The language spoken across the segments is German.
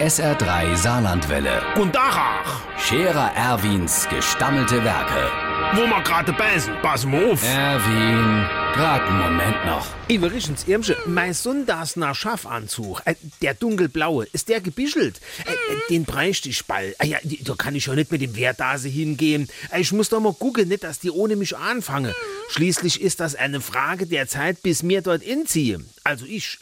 SR3 Saarlandwelle. Und Dachach, Scherer Erwins gestammelte Werke. wo wir gerade beißen, pass mal auf. Erwin, einen Moment noch. Iverichens Irmsche, mein Sonntagsner Schaffanzug, äh, der dunkelblaue, ist der gebischelt? Äh, den bräuchte ich bald. Ah, da kann ich ja nicht mit dem Wehrdase hingehen. Äh, ich muss doch mal gucken, nicht, dass die ohne mich anfangen. Schließlich ist das eine Frage der Zeit, bis mir dort inziehe. Also ich,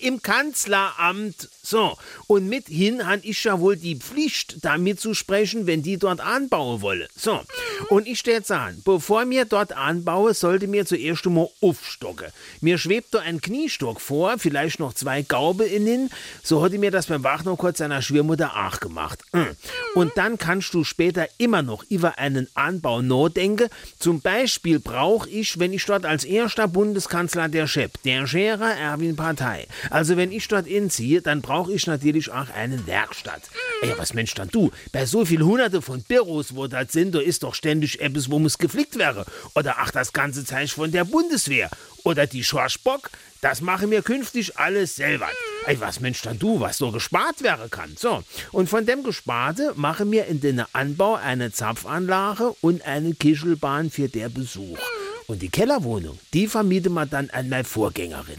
im Kanzleramt. So, und mithin han ich ja wohl die Pflicht, damit zu sprechen, wenn die dort anbauen wolle. So, und ich steh sagen, bevor mir dort anbaue, sollte mir zuerst einmal aufstocken. Mir schwebt da ein Kniestock vor, vielleicht noch zwei Gaube innen. So hatte mir das beim Wach noch kurz seiner Schwiegermutter auch gemacht. Mm. Und dann kannst du später immer noch über einen Anbau nachdenken. Zum Beispiel brauche ich, wenn ich dort als erster Bundeskanzler der Chef, der Scherer Erwin Partei. Also wenn ich dort inziehe, dann brauche ich natürlich auch eine Werkstatt. Ey, was Mensch dann du? Bei so viel hunderte von Büros, wo das sind, da ist doch ständig etwas, wo muss geflickt wäre. Oder ach, das ganze Zeichen von der Bundeswehr. Oder die Schorschbock, das machen wir künftig alles selber. Ey, was Mensch dann du, was so gespart wäre kann. So, und von dem Gesparte machen wir in den Anbau eine Zapfanlage und eine Kischelbahn für der Besuch. Und die Kellerwohnung, die vermiete man dann an meine Vorgängerin.